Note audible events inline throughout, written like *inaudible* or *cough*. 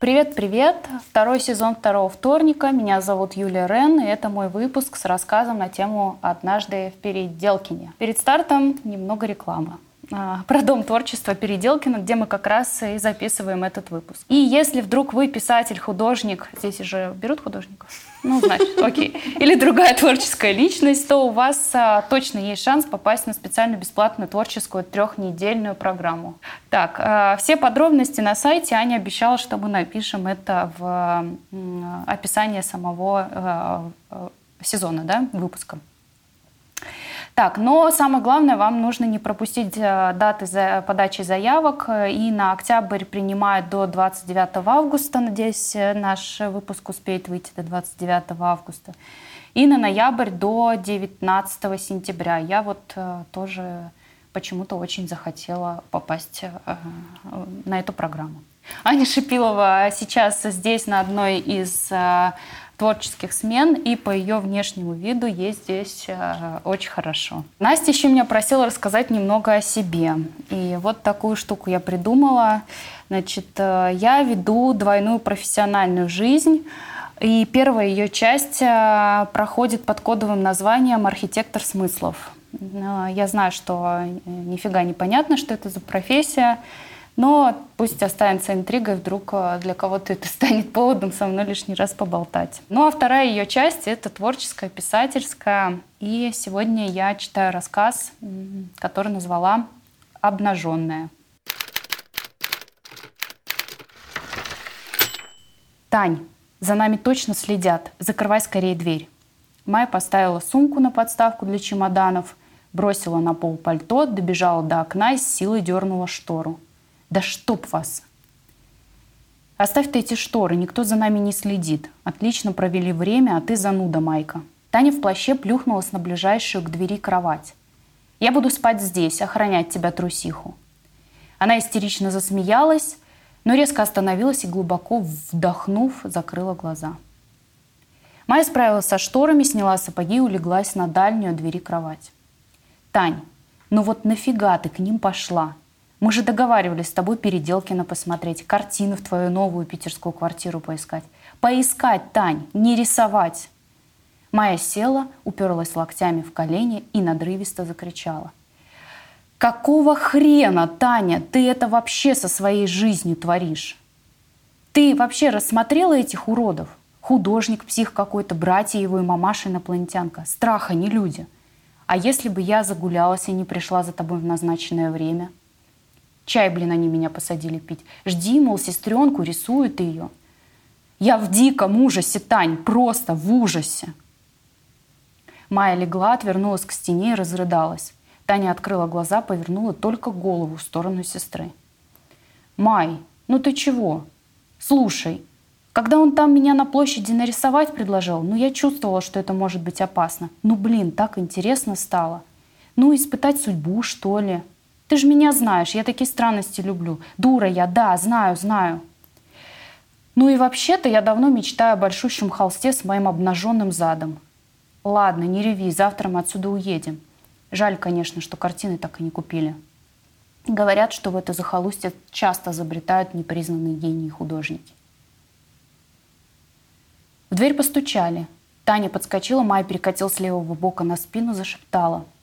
Привет-привет! Второй сезон второго вторника. Меня зовут Юлия Рен, и это мой выпуск с рассказом на тему «Однажды в Переделкине». Перед стартом немного рекламы. А, про Дом творчества Переделкина, где мы как раз и записываем этот выпуск. И если вдруг вы писатель, художник, здесь уже берут художников? Ну, значит, *laughs* окей. Или другая творческая личность, то у вас а, точно есть шанс попасть на специальную бесплатную творческую трехнедельную программу. Так, а, все подробности на сайте. Аня обещала, что мы напишем это в а, описании самого а, сезона, да, выпуска. Так, но самое главное, вам нужно не пропустить э, даты за подачи заявок. И на октябрь принимают до 29 августа. Надеюсь, э, наш выпуск успеет выйти до 29 августа. И на ноябрь до 19 сентября. Я вот э, тоже почему-то очень захотела попасть на эту программу. Аня Шипилова сейчас здесь на одной из творческих смен, и по ее внешнему виду ей здесь э, очень хорошо. Настя еще меня просила рассказать немного о себе. И вот такую штуку я придумала. Значит, э, я веду двойную профессиональную жизнь. И первая ее часть э, проходит под кодовым названием «Архитектор смыслов». Э, я знаю, что э, нифига не понятно, что это за профессия. Но пусть останется интригой, вдруг э, для кого-то это *laughs* станет поводом со мной лишний раз поболтать. Ну а вторая ее часть — это творческая, писательская. И сегодня я читаю рассказ, который назвала «Обнаженная». «Тань, за нами точно следят. Закрывай скорее дверь». Майя поставила сумку на подставку для чемоданов, бросила на пол пальто, добежала до окна и с силой дернула штору. Да чтоб вас! Оставь ты эти шторы, никто за нами не следит. Отлично провели время, а ты зануда, Майка. Таня в плаще плюхнулась на ближайшую к двери кровать. Я буду спать здесь, охранять тебя, трусиху. Она истерично засмеялась, но резко остановилась и, глубоко вдохнув, закрыла глаза. Майя справилась со шторами, сняла сапоги и улеглась на дальнюю двери кровать. «Тань, ну вот нафига ты к ним пошла? Мы же договаривались с тобой Переделкина посмотреть, картину в твою новую питерскую квартиру поискать. Поискать, Тань, не рисовать. Майя села, уперлась локтями в колени и надрывисто закричала. «Какого хрена, Таня, ты это вообще со своей жизнью творишь? Ты вообще рассмотрела этих уродов? Художник, псих какой-то, братья его и мамаша инопланетянка. Страха не люди. А если бы я загулялась и не пришла за тобой в назначенное время?» Чай, блин, они меня посадили пить. Жди, мол, сестренку, рисует ее. Я в диком ужасе, Тань, просто в ужасе. Майя легла, отвернулась к стене и разрыдалась. Таня открыла глаза, повернула только голову в сторону сестры. «Май, ну ты чего? Слушай, когда он там меня на площади нарисовать предложил, ну я чувствовала, что это может быть опасно. Ну блин, так интересно стало. Ну испытать судьбу, что ли?» Ты же меня знаешь, я такие странности люблю. Дура я, да, знаю, знаю. Ну и вообще-то я давно мечтаю о большущем холсте с моим обнаженным задом. Ладно, не реви, завтра мы отсюда уедем. Жаль, конечно, что картины так и не купили. Говорят, что в это захолустье часто изобретают непризнанные гении художники. В дверь постучали. Таня подскочила, Майя перекатил с левого бока на спину, зашептала –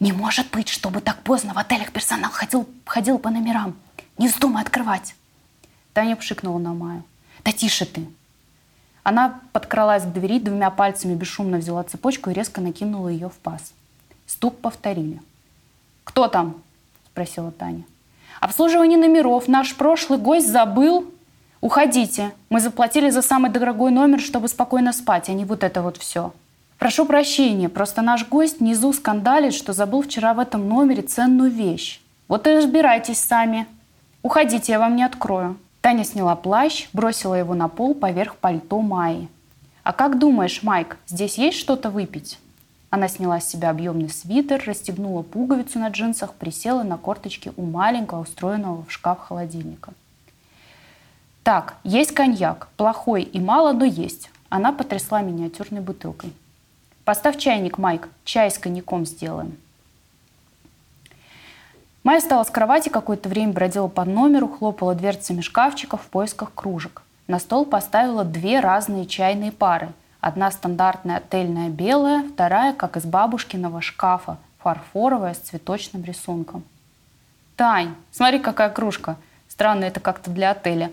не может быть, чтобы так поздно в отелях персонал ходил, ходил по номерам. Не вздумай открывать. Таня пшикнула на Майю. Да тише ты. Она подкралась к двери, двумя пальцами бесшумно взяла цепочку и резко накинула ее в паз. Стук повторили. «Кто там?» – спросила Таня. «Обслуживание номеров. Наш прошлый гость забыл. Уходите. Мы заплатили за самый дорогой номер, чтобы спокойно спать, а не вот это вот все». Прошу прощения, просто наш гость внизу скандалит, что забыл вчера в этом номере ценную вещь. Вот и разбирайтесь сами. Уходите, я вам не открою. Таня сняла плащ, бросила его на пол поверх пальто Майи. «А как думаешь, Майк, здесь есть что-то выпить?» Она сняла с себя объемный свитер, расстегнула пуговицу на джинсах, присела на корточки у маленького, устроенного в шкаф холодильника. «Так, есть коньяк. Плохой и мало, но есть». Она потрясла миниатюрной бутылкой. Поставь чайник, Майк, чай с коньяком сделаем. Майя встала с кровати, какое-то время бродила по номеру, хлопала дверцами шкафчиков в поисках кружек. На стол поставила две разные чайные пары. Одна стандартная отельная белая, вторая, как из бабушкиного шкафа, фарфоровая с цветочным рисунком. «Тань, смотри, какая кружка. Странно это как-то для отеля.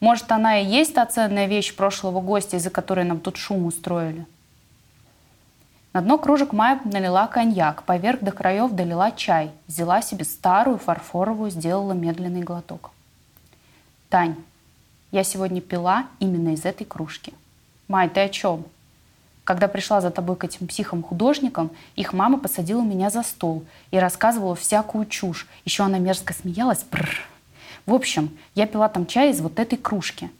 Может, она и есть та ценная вещь прошлого гостя, из-за которой нам тут шум устроили?» На дно кружек Майя налила коньяк, поверх до краев долила чай, взяла себе старую фарфоровую, сделала медленный глоток. «Тань, я сегодня пила именно из этой кружки». «Май, ты о чем?» Когда пришла за тобой к этим психам-художникам, их мама посадила меня за стол и рассказывала всякую чушь. Еще она мерзко смеялась. Бррр. В общем, я пила там чай из вот этой кружки.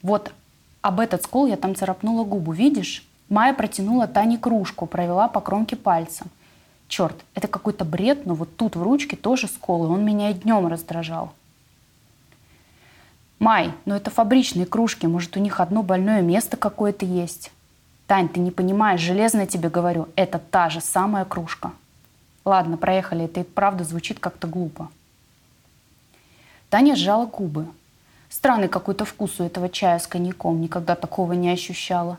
Вот об этот скол я там царапнула губу, видишь? Майя протянула Тане кружку, провела по кромке пальцем. Черт, это какой-то бред, но вот тут в ручке тоже скол, и он меня и днем раздражал. Май, ну это фабричные кружки, может у них одно больное место какое-то есть. Тань, ты не понимаешь, железно тебе говорю, это та же самая кружка. Ладно, проехали, это и правда звучит как-то глупо. Таня сжала губы. Странный какой-то вкус у этого чая с коньяком, никогда такого не ощущала.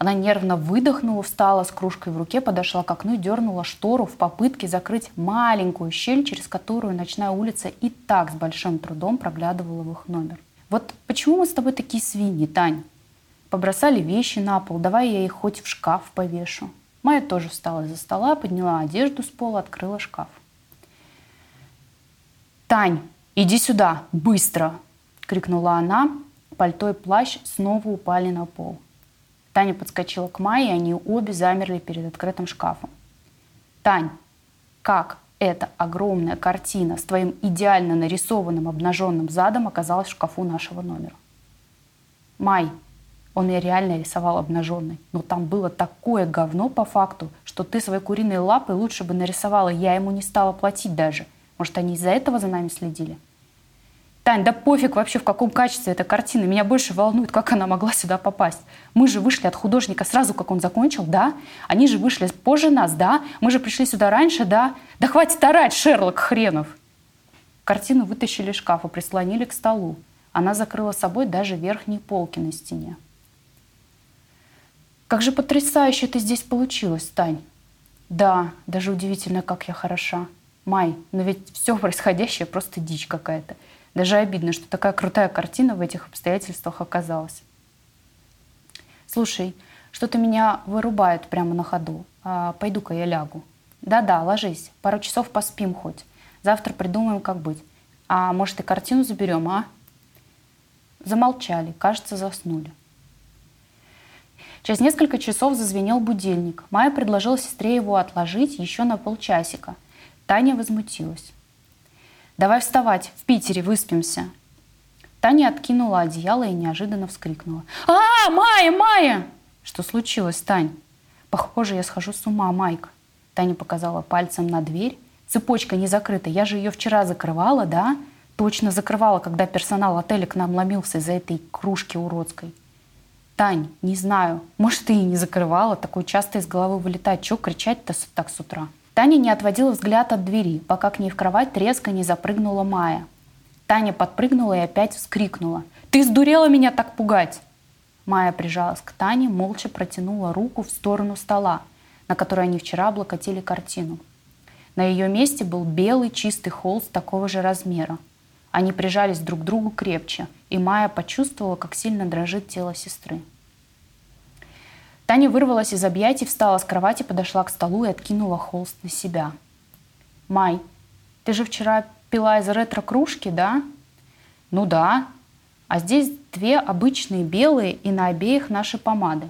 Она нервно выдохнула, встала с кружкой в руке, подошла к окну и дернула штору в попытке закрыть маленькую щель, через которую ночная улица и так с большим трудом проглядывала в их номер. «Вот почему мы с тобой такие свиньи, Тань?» Побросали вещи на пол, давай я их хоть в шкаф повешу. Майя тоже встала из-за стола, подняла одежду с пола, открыла шкаф. «Тань, иди сюда, быстро!» — крикнула она. Пальто и плащ снова упали на пол. Таня подскочила к Майе, и они обе замерли перед открытым шкафом. «Тань, как эта огромная картина с твоим идеально нарисованным обнаженным задом оказалась в шкафу нашего номера?» «Май, он ее реально рисовал обнаженной. Но там было такое говно по факту, что ты своей куриной лапой лучше бы нарисовала. Я ему не стала платить даже. Может, они из-за этого за нами следили?» Тань, да пофиг вообще, в каком качестве эта картина. Меня больше волнует, как она могла сюда попасть. Мы же вышли от художника сразу, как он закончил, да? Они же вышли позже нас, да? Мы же пришли сюда раньше, да? Да хватит орать, Шерлок хренов! Картину вытащили из шкафа, прислонили к столу. Она закрыла собой даже верхние полки на стене. Как же потрясающе это здесь получилось, Тань. Да, даже удивительно, как я хороша. Май, но ведь все происходящее просто дичь какая-то. Даже обидно, что такая крутая картина в этих обстоятельствах оказалась. Слушай, что-то меня вырубает прямо на ходу. А, пойду-ка я лягу. Да-да, ложись. Пару часов поспим хоть. Завтра придумаем, как быть. А может и картину заберем, а? Замолчали, кажется, заснули. Через несколько часов зазвенел будильник. Майя предложила сестре его отложить еще на полчасика. Таня возмутилась. Давай вставать, в Питере выспимся. Таня откинула одеяло и неожиданно вскрикнула. А, Майя, Майя! Что случилось, Тань? Похоже, я схожу с ума, Майк. Таня показала пальцем на дверь. Цепочка не закрыта. Я же ее вчера закрывала, да? Точно закрывала, когда персонал отеля к нам ломился из-за этой кружки уродской. Тань, не знаю. Может, ты и не закрывала. Такое часто из головы вылетает. Чего кричать-то так с утра? Таня не отводила взгляд от двери, пока к ней в кровать резко не запрыгнула Майя. Таня подпрыгнула и опять вскрикнула. «Ты сдурела меня так пугать!» Майя прижалась к Тане, молча протянула руку в сторону стола, на который они вчера облокотили картину. На ее месте был белый чистый холст такого же размера. Они прижались друг к другу крепче, и Майя почувствовала, как сильно дрожит тело сестры. Таня вырвалась из объятий, встала с кровати, подошла к столу и откинула холст на себя. «Май, ты же вчера пила из ретро-кружки, да?» «Ну да. А здесь две обычные белые и на обеих наши помады».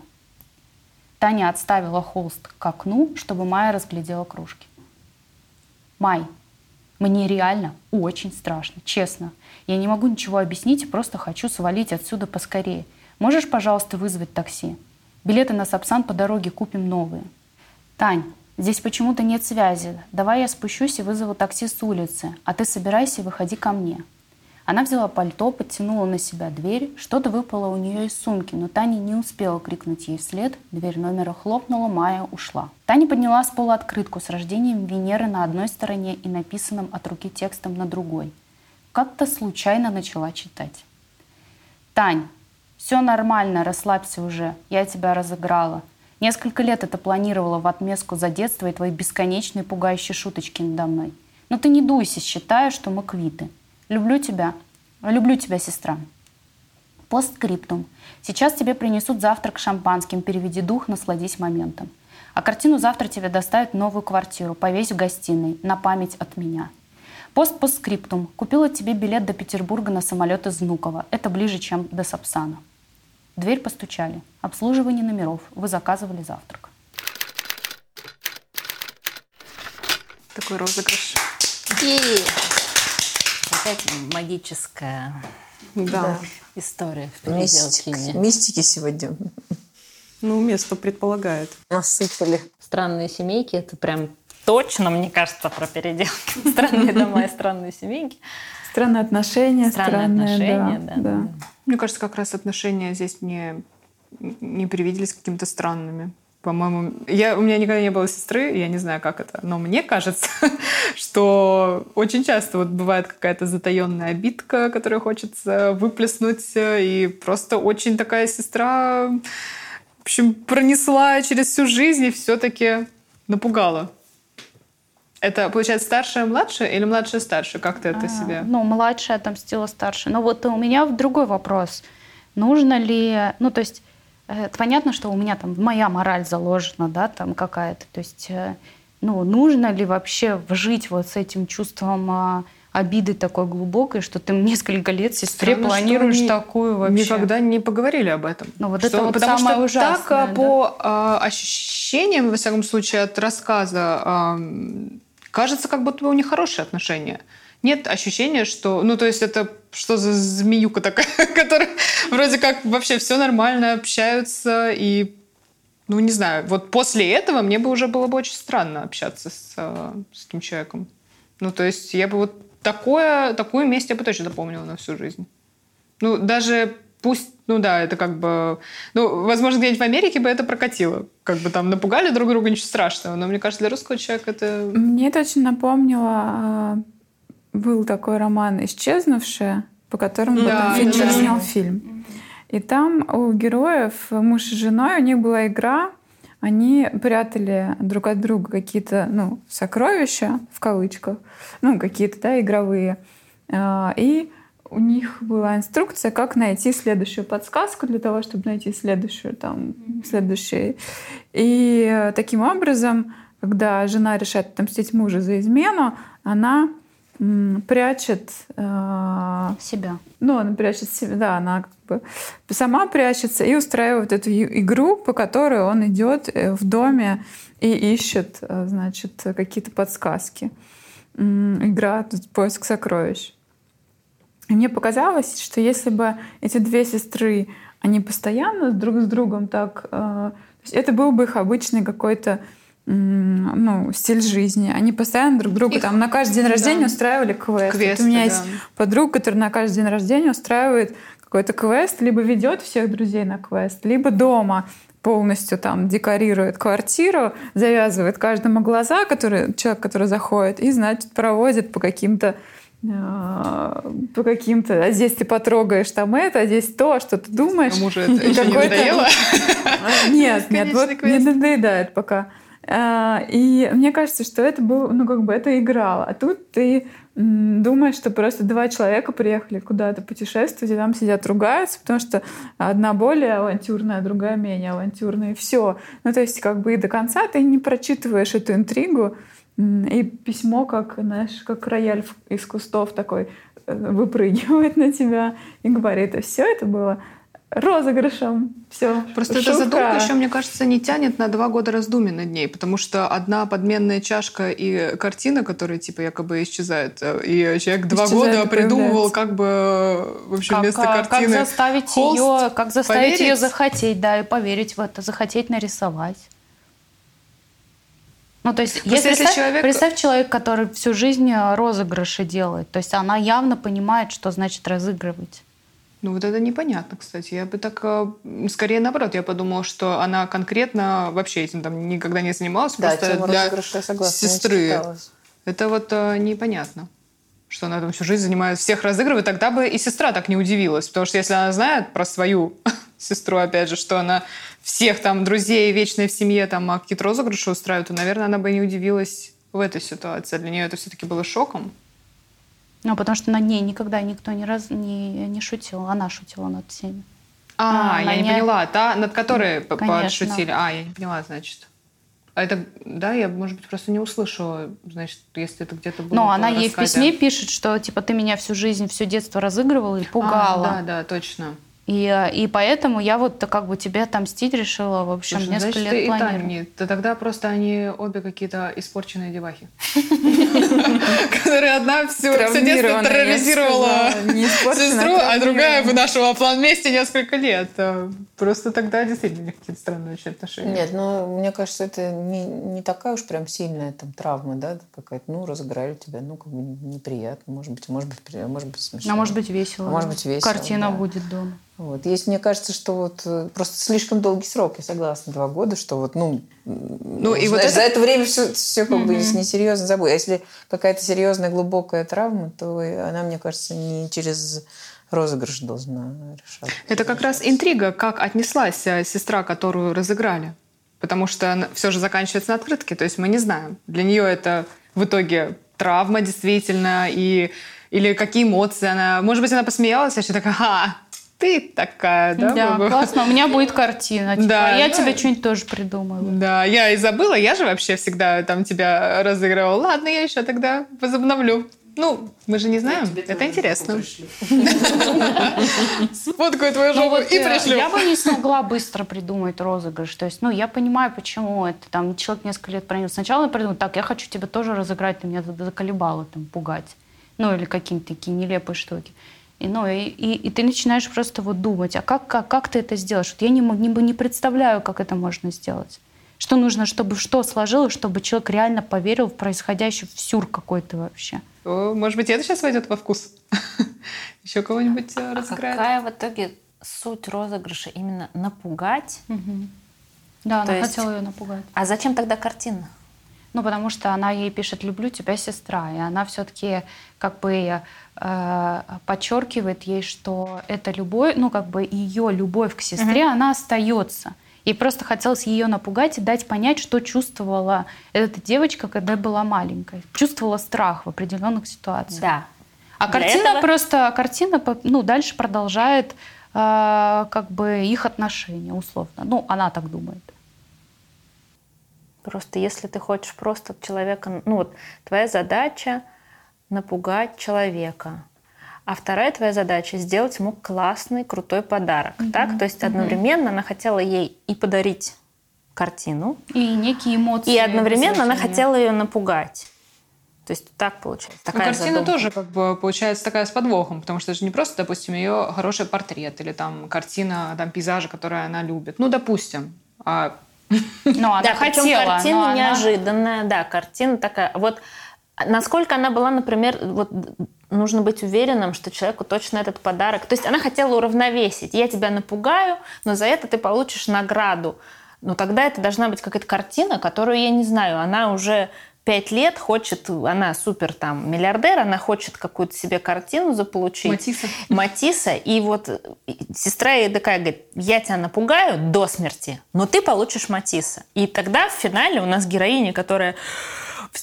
Таня отставила холст к окну, чтобы Майя разглядела кружки. «Май, мне реально очень страшно, честно. Я не могу ничего объяснить, просто хочу свалить отсюда поскорее. Можешь, пожалуйста, вызвать такси?» Билеты на Сапсан по дороге купим новые. Тань, здесь почему-то нет связи. Давай я спущусь и вызову такси с улицы, а ты собирайся и выходи ко мне. Она взяла пальто, подтянула на себя дверь. Что-то выпало у нее из сумки, но Таня не успела крикнуть ей вслед. Дверь номера хлопнула, Майя ушла. Таня подняла с пола открытку с рождением Венеры на одной стороне и написанным от руки текстом на другой. Как-то случайно начала читать. «Тань, Все нормально, расслабься уже. Я тебя разыграла. Несколько лет это планировала в отместку за детство и твои бесконечные пугающие шуточки надо мной. Но ты не дуйся, считая, что мы квиты. Люблю тебя. Люблю тебя, сестра. Постскриптум. Сейчас тебе принесут завтрак шампанским. Переведи дух, насладись моментом. А картину завтра тебе доставят новую квартиру. Повесь в гостиной. На память от меня. Пост постскриптум. Купила тебе билет до Петербурга на самолет из Внуково. Это ближе, чем до Сапсана. В дверь постучали. Обслуживание номеров. Вы заказывали завтрак. Такой розыгрыш. И опять магическая Да. история в Мистик-. Мистики сегодня Ну, место предполагает. насыпали. Странные семейки это прям точно, мне кажется, про переделки. Странные дома и странные семейки. Странные отношения, Странные странные, отношения, да, да. да. Мне кажется, как раз отношения здесь мне не привиделись какими-то странными. По-моему, я, у меня никогда не было сестры, я не знаю, как это, но мне кажется, *laughs* что очень часто вот бывает какая-то затаенная обидка, которую хочется выплеснуть, и просто очень такая сестра, в общем, пронесла через всю жизнь и все-таки напугала. Это, получается, старшая младшая или младшая старшая? Как ты это А, себе? Ну, младшая отомстила старшей. Но вот у меня другой вопрос. Нужно ли... Ну, то есть, э, это понятно, что у меня там моя мораль заложена, да, там какая-то. То есть, э, ну, нужно ли вообще жить вот с этим чувством а, обиды такой глубокой, что ты несколько лет сестре Странно, что планируешь они такую вообще? Никогда не поговорили об этом. Ну, вот Что- это вот потому самое что так, ужасное, а, да. по а, ощущениям, во всяком случае, от рассказа, ам, кажется, как будто бы у них хорошие отношения. Нет ощущения, что... Ну, то есть это что за змеюка такая, *laughs* которая вроде как вообще все нормально, общаются и... Ну, не знаю. Вот после этого мне бы уже было бы очень странно общаться с, а, с этим человеком. Ну, то есть я бы вот такое, такую месть я бы точно запомнила на всю жизнь. Ну, даже пусть, ну да, это как бы... Ну, возможно, где-нибудь в Америке бы это прокатило. Как бы там напугали друг друга, ничего страшного. Но мне кажется, для русского человека это... Мне это очень напомнило, э, был такой роман «Исчезнувшая», по которому Да, потом Финчер да. снял фильм. И там у героев, муж и жена, у них была игра, они прятали друг от друга какие-то, ну, сокровища, в кавычках, ну, какие-то, да, игровые. А, И у них была инструкция, как найти следующую подсказку для того, чтобы найти следующую, там, следующий. И э, таким образом, когда жена решает отомстить мужу за измену, она прячет э, Себя. ну, она прячет себя, да, она как бы сама прячется и устраивает эту игру, по которой он идет э, в доме и ищет, э, значит, какие-то подсказки. Игра поиск сокровищ. И мне показалось, что если бы эти две сестры, они постоянно друг с другом так... э, то есть это был бы их обычный какой-то ну, стиль жизни. Они постоянно друг другу Их- там на каждый день рождения да. устраивали квест. Вот Квесты, у меня да. есть подруга, которая на каждый день рождения устраивает какой-то квест, либо ведет всех друзей на квест, либо дома полностью там декорирует квартиру, завязывает каждому глаза, который, человек, который заходит, и, значит, проводит по каким-то по каким-то, а здесь ты потрогаешь там это, а здесь то, что ты думаешь. Мужу это И еще не надоело? *laughs* Нет, нет, вот не надоедает пока. А, И мне кажется, что это было, ну, как бы это играло. А тут ты думаешь, что просто два человека приехали куда-то путешествовать, и там сидят, ругаются, потому что одна более авантюрная, а другая менее авантюрная, и все. Ну, то есть, как бы и до конца ты не прочитываешь эту интригу, и письмо, как, знаешь, как рояль из кустов такой э, выпрыгивает на тебя и говорит, а все это было розыгрышем. Все. Просто эта задумка еще, мне кажется, не тянет на два года раздумий над ней, потому что одна подменная чашка и картина, которая типа якобы исчезает, э, и человек два Исчезает года придумывал как бы вообще Как, вместо а, как картины заставить холст, ее, как заставить ее поверить. захотеть, да, и поверить в это, захотеть нарисовать. Ну, то есть, Просто если если представь, человек- представь человек, который всю жизнь э, розыгрыши делает, то есть она явно понимает, что значит разыгрывать. Ну вот это непонятно, кстати. Я бы так э, скорее наоборот, я подумала, что она конкретно вообще этим там никогда не занималась, Да, просто для согласна, сестры. Это вот э, непонятно. что она там всю жизнь занимает, всех разыгрывает, тогда бы и сестра так не удивилась. Потому что если она знает про свою *laughs* сестру, опять же, что она всех там друзей вечной в семье там а какие-то розыгрыши устраивает, то, наверное, она бы не удивилась в этой ситуации. Для нее это все-таки было шоком. Ну, потому что на ней никогда никто не, раз, не, не шутил. Она шутила над всеми. А, А, я не не- поняла. Та, над которой Конечно. подшутили. А, я не поняла, значит. А это, да, я, может быть, просто не услышала, значит, если это где-то было. Но по она ей в письме пишет, что типа ты меня всю жизнь, все детство разыгрывала и пугала. А, да, да, точно. И, э, и поэтому я вот как бы тебе отомстить решила, в общем, Слушай, несколько значит, лет и там планировала. не- то тогда просто они обе какие-то испорченные девахи. *laughs* Которые одна все детство терроризировала сестру, а другая вынашивала план вместе несколько лет. А Просто тогда действительно какие-то странные очень отношения. Нет, ну, мне кажется, это не, не такая уж прям сильная там травма, да, какая-то, ну, разыграли тебя, ну, как бы неприятно, может быть, может быть, может быть смешно. А может быть весело. А может быть, весело, Картина да. будет дома. Вот. Есть, мне кажется, что вот э, просто слишком долгий срок, я согласна, два года, что вот, ну, ну и вот это- за это время все, все как бы несерьезно забудет. А если какая-то серьезная глубокая травма, то она, мне кажется, не через розыгрыш должна решаться. Это как раз интрига, как отнеслась э, сестра, которую разыграли. Потому что все же заканчивается на открытке, то есть мы не знаем. Для нее это в итоге травма действительно, и, или какие эмоции она... Может быть, она посмеялась, а еще такая, ха, ты такая, да? Да, Баба?» классно. У меня будет картина. Типа, Да, а я да. тебе что-нибудь тоже придумаю. Да, я и забыла, я же вообще всегда там тебя разыгрывала. Ладно, я еще тогда возобновлю. Ну, мы же не знаем, это интересно. *laughs* Сфоткаю твою Ну жопу и э, пришлю. Я бы не смогла быстро придумать розыгрыш. То есть, ну, я понимаю, почему это. Там человек несколько лет пронял. Сначала я придумал, так, я хочу тебя тоже разыграть, ты меня заколебала там пугать. Ну, или какие-то такие нелепые штуки. И, ну, и, и, и ты начинаешь просто вот думать, а как, как, как ты это сделаешь? Вот я не, не, не представляю, как это можно сделать. Что нужно, чтобы что сложилось, чтобы человек реально поверил в происходящее, в сюр какой-то вообще. О, Может быть, это сейчас войдет во вкус? *laughs* Еще кого-нибудь э, А разыграет? какая в итоге суть розыгрыша? Именно напугать? Да, То она есть- хотела ее напугать. А зачем тогда картина? Ну, потому что она ей пишет «люблю тебя, сестра», и она все-таки как бы э, подчеркивает ей, что эта любовь, ну, как бы ее любовь к сестре, она остается. Ей просто хотелось ее напугать и дать понять, что чувствовала эта девочка, когда была маленькой. Чувствовала страх в определенных ситуациях. Да. А Для картина этого- просто, картина, ну, дальше продолжает э, как бы их отношения, условно. Ну, она так думает. Просто если ты хочешь просто человека... Ну вот твоя задача напугать человека. А вторая твоя задача сделать ему классный, крутой подарок. Так? То есть одновременно она хотела ей и подарить картину, И некие эмоции. и одновременно она хотела ее напугать. То есть так получается. Ну, Такая картина задумка. тоже как бы получается такая с подвохом, потому что это же не просто, допустим, ее хороший портрет или там картина там пейзажа, который она любит. Ну, допустим. А Ну, она да, хотела, картина но она- неожиданная, да, картина такая. Вот насколько она была, например, вот нужно быть уверенным, что человеку точно этот подарок. То есть она хотела уравновесить. Я тебя напугаю, но за это ты получишь награду. Но тогда это должна быть какая-то картина, которую я не знаю. Она уже пять лет хочет, она супер там миллиардер, она хочет какую-то себе картину заполучить. Матисса. Матисса. И вот сестра ей такая говорит, я тебя напугаю до смерти, но ты получишь Матисса. И тогда в финале у нас героиня, которая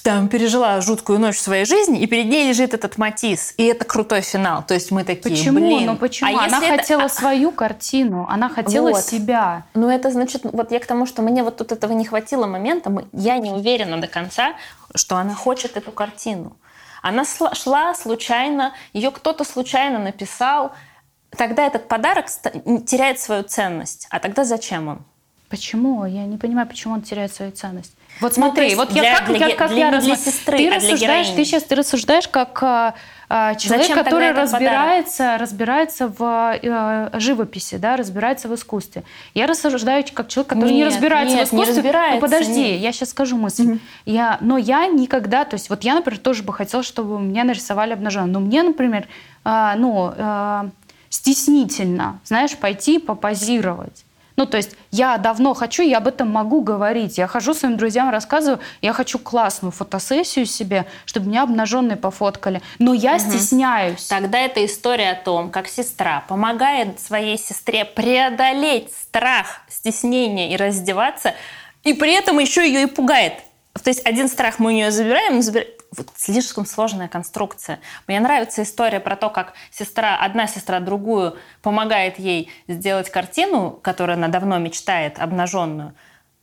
там пережила жуткую ночь в своей жизни, и перед ней лежит этот Матисс. И это крутой финал. То есть мы такие, Почему? блин. Ну почему? а она если это- хотела а- свою картину, она хотела Вот. себя. ну, это значит, вот я к тому, что мне вот тут этого не хватило момента, я не уверена до конца, что она хочет эту картину. Она шла случайно, ее кто-то случайно написал, тогда этот подарок теряет свою ценность. А тогда зачем он? Почему? Я не понимаю, почему он теряет свою ценность. Вот Ну, смотри, есть вот для- я как, для я, как для- я не для сестры, ты а рассуждаешь, ты сейчас ты рассуждаешь как а, а, человек, Зачем который разбирается, разбирается в э, живописи, да, разбирается в искусстве. Я рассуждаю как человек, который не Нет, разбирается нет, в не искусстве. разбирается, ну, подожди, нет. я сейчас скажу мысль. Я, но я никогда, то есть вот я, например, тоже бы хотела, чтобы меня нарисовали обнаженным. Но мне, например, а, ну, а, стеснительно, знаешь, пойти попозировать. Ну, то есть я давно хочу, я об этом могу говорить. Я хожу своим друзьям, рассказываю, я хочу классную фотосессию себе, чтобы меня обнаженные пофоткали. Но я угу. стесняюсь. Тогда это история о том, как сестра помогает своей сестре преодолеть страх, стеснение и раздеваться, и при этом еще ее и пугает. То есть один страх мы у нее забираем, забираем вот слишком сложная конструкция. Мне нравится история про то, как сестра, одна сестра другую помогает ей сделать картину, которую она давно мечтает, обнаженную.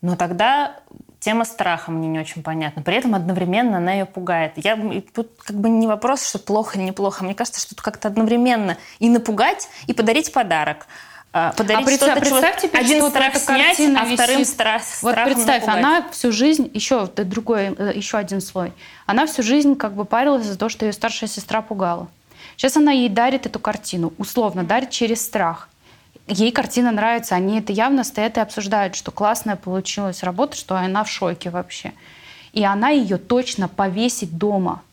Но тогда тема страха мне не очень понятна. При этом одновременно она ее пугает. Я, тут как бы не вопрос, что плохо или неплохо. Мне кажется, что тут как-то одновременно и напугать, и подарить подарок. А, подарить а представь, представь теперь, один что страх снять, а вторым страх, Вот представь, напугать. она всю жизнь, еще другой, э, еще один слой, она всю жизнь как бы парилась за то, что ее старшая сестра пугала. Сейчас она ей дарит эту картину, условно дарит через страх. Ей картина нравится, они это явно стоят и обсуждают, что классная получилась работа, что она в шоке вообще. И она ее точно повесит дома.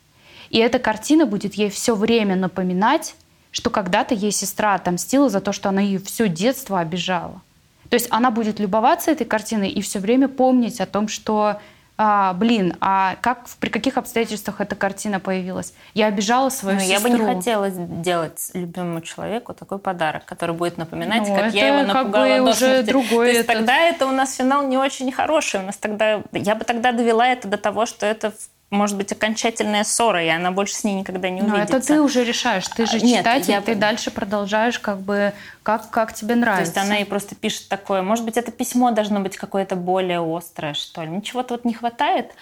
И эта картина будет ей все время напоминать, что когда-то ей сестра отомстила за то, что она ее все детство обижала. То есть она будет любоваться этой картиной и все время помнить о том, что а, блин, а как, при каких обстоятельствах эта картина появилась? Я обижала свою ну, сестру. Я бы не хотела делать любимому человеку такой подарок, который будет напоминать, ну, как я его напугала как бы уже другой То есть этот... тогда это у нас финал не очень хороший. У нас тогда я бы тогда довела это до того, что это может быть окончательная ссора, и она больше с ней никогда не увидится. Но это ты уже решаешь. Ты же Нет, читатель, я... ты дальше продолжаешь как бы как, как тебе нравится. То есть она ей просто пишет такое. Может быть, это письмо должно быть какое-то более острое, что ли. Ничего-то вот не хватает.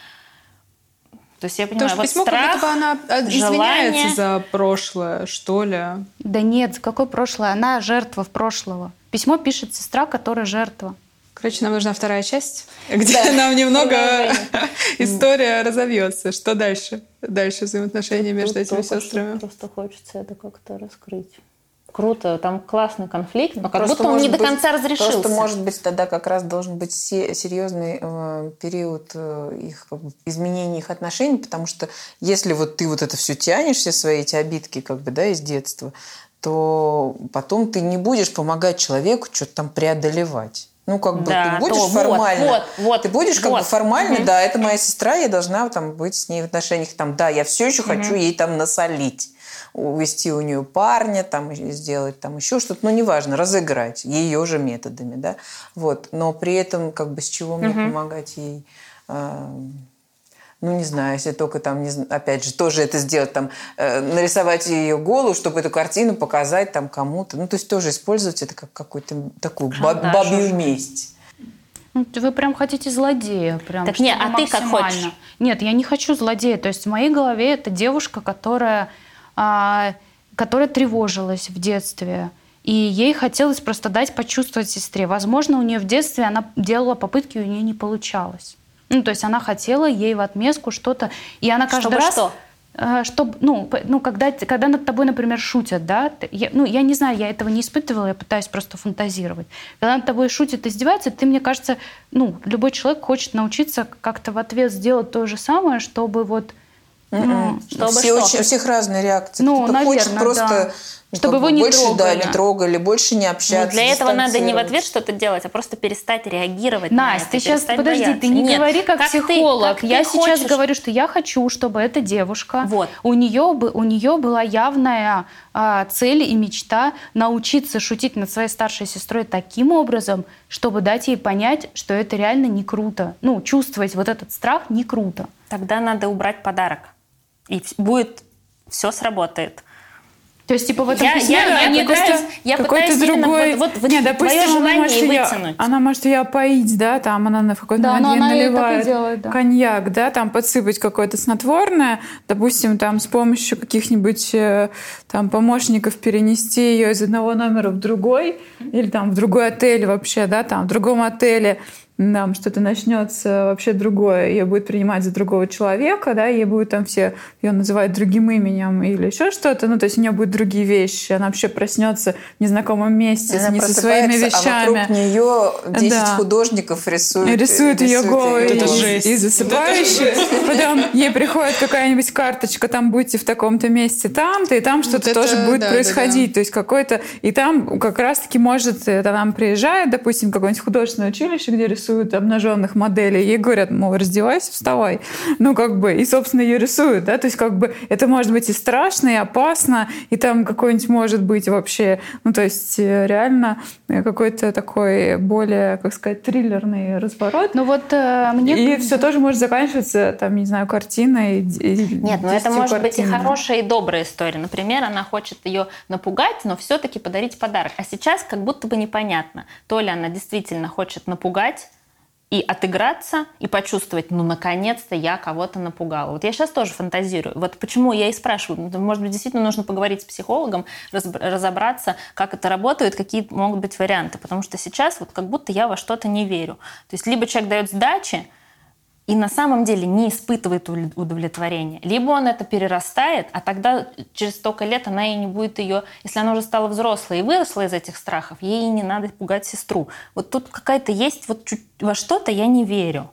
То есть я понимаю, Потому что вот письмо, страх, как будто бы она желание... извиняется за прошлое, что ли. Да нет, какое прошлое? Она жертва в прошлого. Письмо пишет сестра, которая жертва. Короче, нам нужна вторая часть, где да. нам немного история разовьется. Что дальше? Дальше взаимоотношения между этими сестрами. Просто хочется это как-то раскрыть. Круто, там классный конфликт, но как просто будто он не до конца разрешился. Просто, может быть, тогда как раз должен быть серьезный э, период э, их как бы, изменения их отношений, потому что если вот ты вот это все тянешь, все свои эти обидки как бы, да, из детства, то потом ты не будешь помогать человеку что-то там преодолевать. Ну, как бы да, ты будешь то, формально. Вот, вот, ты будешь как вот. бы формально, угу. да, это моя сестра, я должна там быть с ней в отношениях. Там, да, я все еще угу. хочу ей там насолить увести у нее парня, там, сделать там еще что-то, ну, неважно, разыграть ее же методами, да, вот, но при этом, как бы, с чего мне угу. помогать ей э, ну, не знаю, если только там, не, опять же, тоже это сделать, там, э, нарисовать ее голову, чтобы эту картину показать там кому-то. Ну, то есть тоже использовать это как какую-то такую баб, бабью месть. Ну, вы прям хотите злодея. Прям, так нет, а ты как хочешь? Нет, я не хочу злодея. То есть в моей голове это девушка, которая, а, которая тревожилась в детстве. И ей хотелось просто дать почувствовать сестре. Возможно, у нее в детстве она делала попытки, у нее не получалось. Ну, то есть она хотела ей в отместку что-то. И она каждый Чтобы раз... что? Э, чтобы, ну, ну когда, когда над тобой, например, шутят, да, я, ну, я не знаю, я этого не испытывала, я пытаюсь просто фантазировать. Когда над тобой шутят, издеваются, ты, мне кажется, ну, любой человек хочет научиться как-то в ответ сделать то же самое, чтобы вот... Ну, чтобы Все что? Очень, у всех разные реакции. Ну, Кто-то наверное, хочет просто да чтобы его не больше, трогали. Да, не трогали, больше не общаться. Ну, для этого надо не в ответ что-то делать, а просто перестать реагировать. Настя, на ты сейчас подожди, бояться. ты не Нет, говори как, как психолог. Ты, как я ты сейчас хочешь. говорю, что я хочу, чтобы эта девушка, вот. у нее бы у нее была явная а, цель и мечта научиться шутить над своей старшей сестрой таким образом, чтобы дать ей понять, что это реально не круто. Ну, чувствовать вот этот страх не круто. Тогда надо убрать подарок, и будет все сработает. То есть, типа, в этом я, письме я, я пытаюсь, я пытаюсь другой... вот, вот, Нет, допустим, твое желание она может, ее, вытянуть. она может ее опоить, да, там она в какой-то Да, момент наливает делает, да. коньяк, да, там подсыпать какое-то снотворное, допустим, там с помощью каких-нибудь э, там помощников перенести ее из одного номера в другой, или там в другой отель вообще, да, там в другом отеле там что-то начнется вообще другое, ее будет принимать за другого человека, да, ей будет там все ее называть другим именем или еще что-то, ну, то есть у нее будут другие вещи, она вообще проснется в незнакомом месте, Она не со своими просыпается, А вещами. вокруг нее 10 Да. художников рисуют. И рисует ее голой Это и, жесть. и засыпающей. Потом ей приходит какая-нибудь карточка, там будьте в таком-то месте, там-то, и там что-то тоже будет да, да, происходить. То есть какой-то... И там как раз-таки может... Это нам приезжает, допустим, какое-нибудь художественное училище, где рисуют обнаженных моделей. Ей говорят, мол, раздевайся, вставай. Ну, как бы... И, собственно, ее рисуют, да? То есть как бы это может быть и страшно, и опасно, и там какой-нибудь может быть вообще... Ну, то есть э, реально э, какой-то такой более, как сказать, триллерный разворот. Ну вот э, мне... И все тоже может заканчиваться, там, не знаю, картиной. и- Нет, ну это 10 может быть и картинами. хорошая, и добрая история. Например, она хочет ее напугать, но все-таки подарить подарок. А сейчас как будто бы непонятно, то ли она действительно хочет напугать, и отыграться, и почувствовать, ну, наконец-то я кого-то напугала. Вот я сейчас тоже фантазирую. Вот почему я и спрашиваю. Ну, Может быть, действительно нужно поговорить с психологом, разобраться, как это работает, какие могут быть варианты. Потому что сейчас вот как будто я во что-то не верю. То есть либо человек дает сдачи, и на самом деле не испытывает удов- удовлетворения. Либо он это перерастает, а тогда через столько лет она и не будет ее, если она уже стала взрослой и выросла из этих страхов, ей не надо пугать сестру. Вот тут какая-то есть, вот чуть- во что-то я не верю.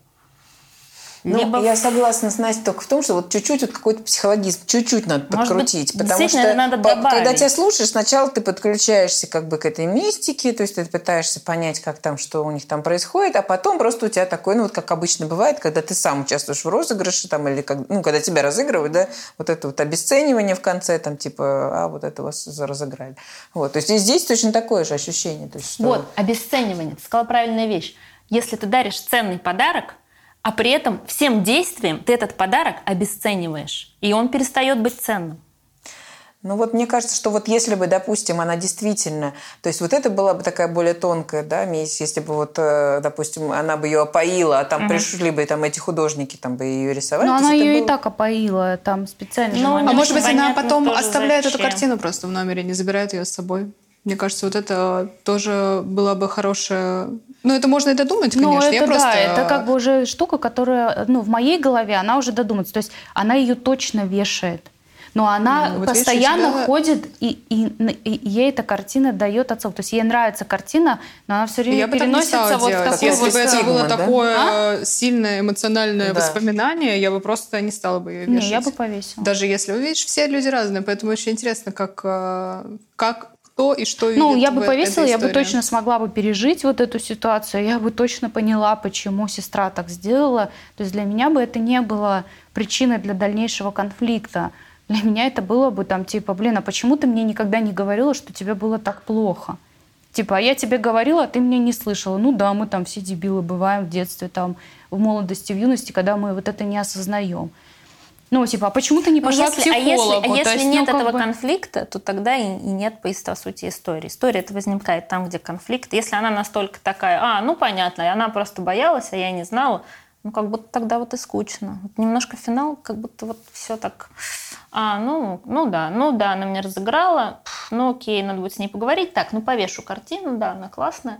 Ну, Либо я согласна с Настей только в том, что вот чуть-чуть вот какой-то психологизм, чуть-чуть надо Может быть, подкрутить. потому действительно, что надо по- когда тебя слушаешь, сначала ты подключаешься как бы к этой мистике, то есть ты пытаешься понять, как там, что у них там происходит, а потом просто у тебя такой, ну вот как обычно бывает, когда ты сам участвуешь в розыгрыше, там, или как, ну, когда тебя разыгрывают, да, вот это вот обесценивание в конце, там, типа, а, вот это вас разыграли. Вот, то есть и здесь точно такое же ощущение. То есть, что... Вот, обесценивание. Ты сказала правильная вещь. Если ты даришь ценный подарок, а при этом всем действием ты этот подарок обесцениваешь, и он перестает быть ценным. Ну вот мне кажется, что вот если бы, допустим, она действительно, то есть вот это была бы такая более тонкая, да, месть, если бы вот, э, допустим, она бы ее опоила, а там пришли бы там эти художники, там бы ее рисовали. Но она ее и было- так опоила, там специально. Ну. А может быть, она потом оставляет эту зачем. картину просто в номере, не забирает ее с собой. Мне кажется, вот это тоже была бы хорошая... Ну, это можно и додумать, Ну, конечно. это Я просто... да, это как бы уже штука, которая, ну, в моей голове она уже додумается. То есть она ее точно вешает. Но она Ну, вот постоянно тебя- ходит, и, и, и ей эта картина дает отцов. То есть ей нравится картина, но она все время Я бы так не переносится вот в делать. такой Если вот... бы это стигма, было да? такое сильное эмоциональное Да. воспоминание, я бы просто не стала бы ее Не, вешать. я бы повесила. Даже если, вы видишь, все люди разные, поэтому очень интересно, как, э, как кто и что Ну, я бы повесила, я бы точно смогла бы пережить вот эту ситуацию, я бы точно поняла, почему сестра так сделала. То есть для меня бы это не было причиной для дальнейшего конфликта. Для меня это было бы там типа, блин, а почему ты мне никогда не говорила, что тебе было так плохо? Типа, а я тебе говорила, а ты меня не слышала. Ну да, мы там все дебилы бываем в детстве, там, в молодости, в юности, когда мы вот это не осознаем. Ну, типа, а почему ты не Ну, пошла если- к а если, психологу? а если есть, ну, нет как этого бы- конфликта, то тогда и, и нет по, по сути истории. История это возникает там, где конфликт. Если она настолько такая, а, ну понятно, и она просто боялась, а я не знала, ну как будто тогда вот и скучно. Вот немножко финал, как будто вот все так, а, ну, ну да, ну да, она меня разыграла, ну окей, надо будет с ней поговорить. Так, ну повешу картину, да, она классная.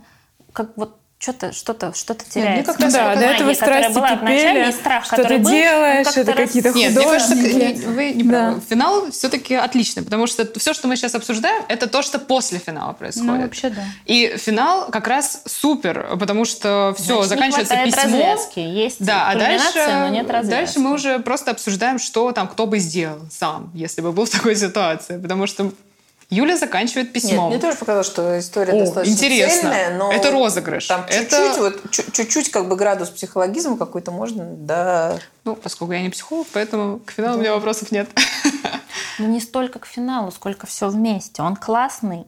Как вот что-то, что-то, что-то мне теряется. как раз Да, до этого страсти была кипели, страх, что который ты был, делаешь, как-то это какие-то Нет, мне кажется, художники. не- вы не правы. Да. Финал все-таки отличный, потому что все, что мы сейчас обсуждаем, это то, что после финала происходит. Ну, вообще да. И финал как раз супер, потому что все, Значит, не заканчивается хватает письмо. развязки. Есть Да, а дальше, но нет развязки. дальше мы уже просто обсуждаем, что там кто бы сделал сам, если бы был в такой ситуации. Потому что Юля заканчивает Нет, письмом. мне тоже показалось, что история О, достаточно интересно. цельная, но Это розыгрыш. Там Это- чуть-чуть, вот, чу- чуть-чуть как бы градус психологизма какой-то можно, да. Ну, поскольку я не психолог, поэтому к финалу у меня вопросов нет. Ну, не столько к финалу, сколько все вместе. Он классный.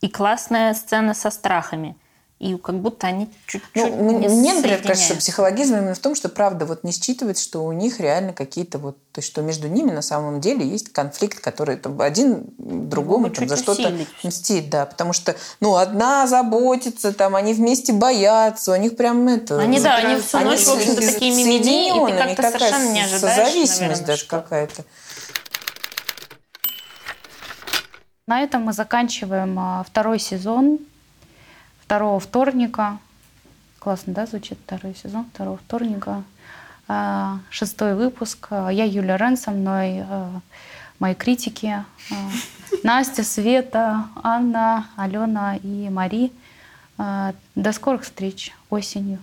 И классная сцена со страхами. И как будто они чуть-чуть Ну, не мне, например, кажется, что психологизм именно в том, что правда вот не считывает, что у них реально какие-то вот, то есть что между ними на самом деле есть конфликт, который там, один другому там, за что-то мстит, да, потому что, ну, одна заботится, там, они вместе боятся, у них прям это... Они, да, они всю они ночь, в общем-то, такие мимими, и ты как-то такая совершенно не ожидаешь, Созависимость наверное, даже что- какая-то. На этом мы заканчиваем а, второй сезон второго вторника Классно, да, звучит второй сезон, второго вторника. А, шестой выпуск. Я Юля Рен, со мной а, мои критики. а, Настя, Света, Анна, Алена и Мари. До скорых встреч осенью.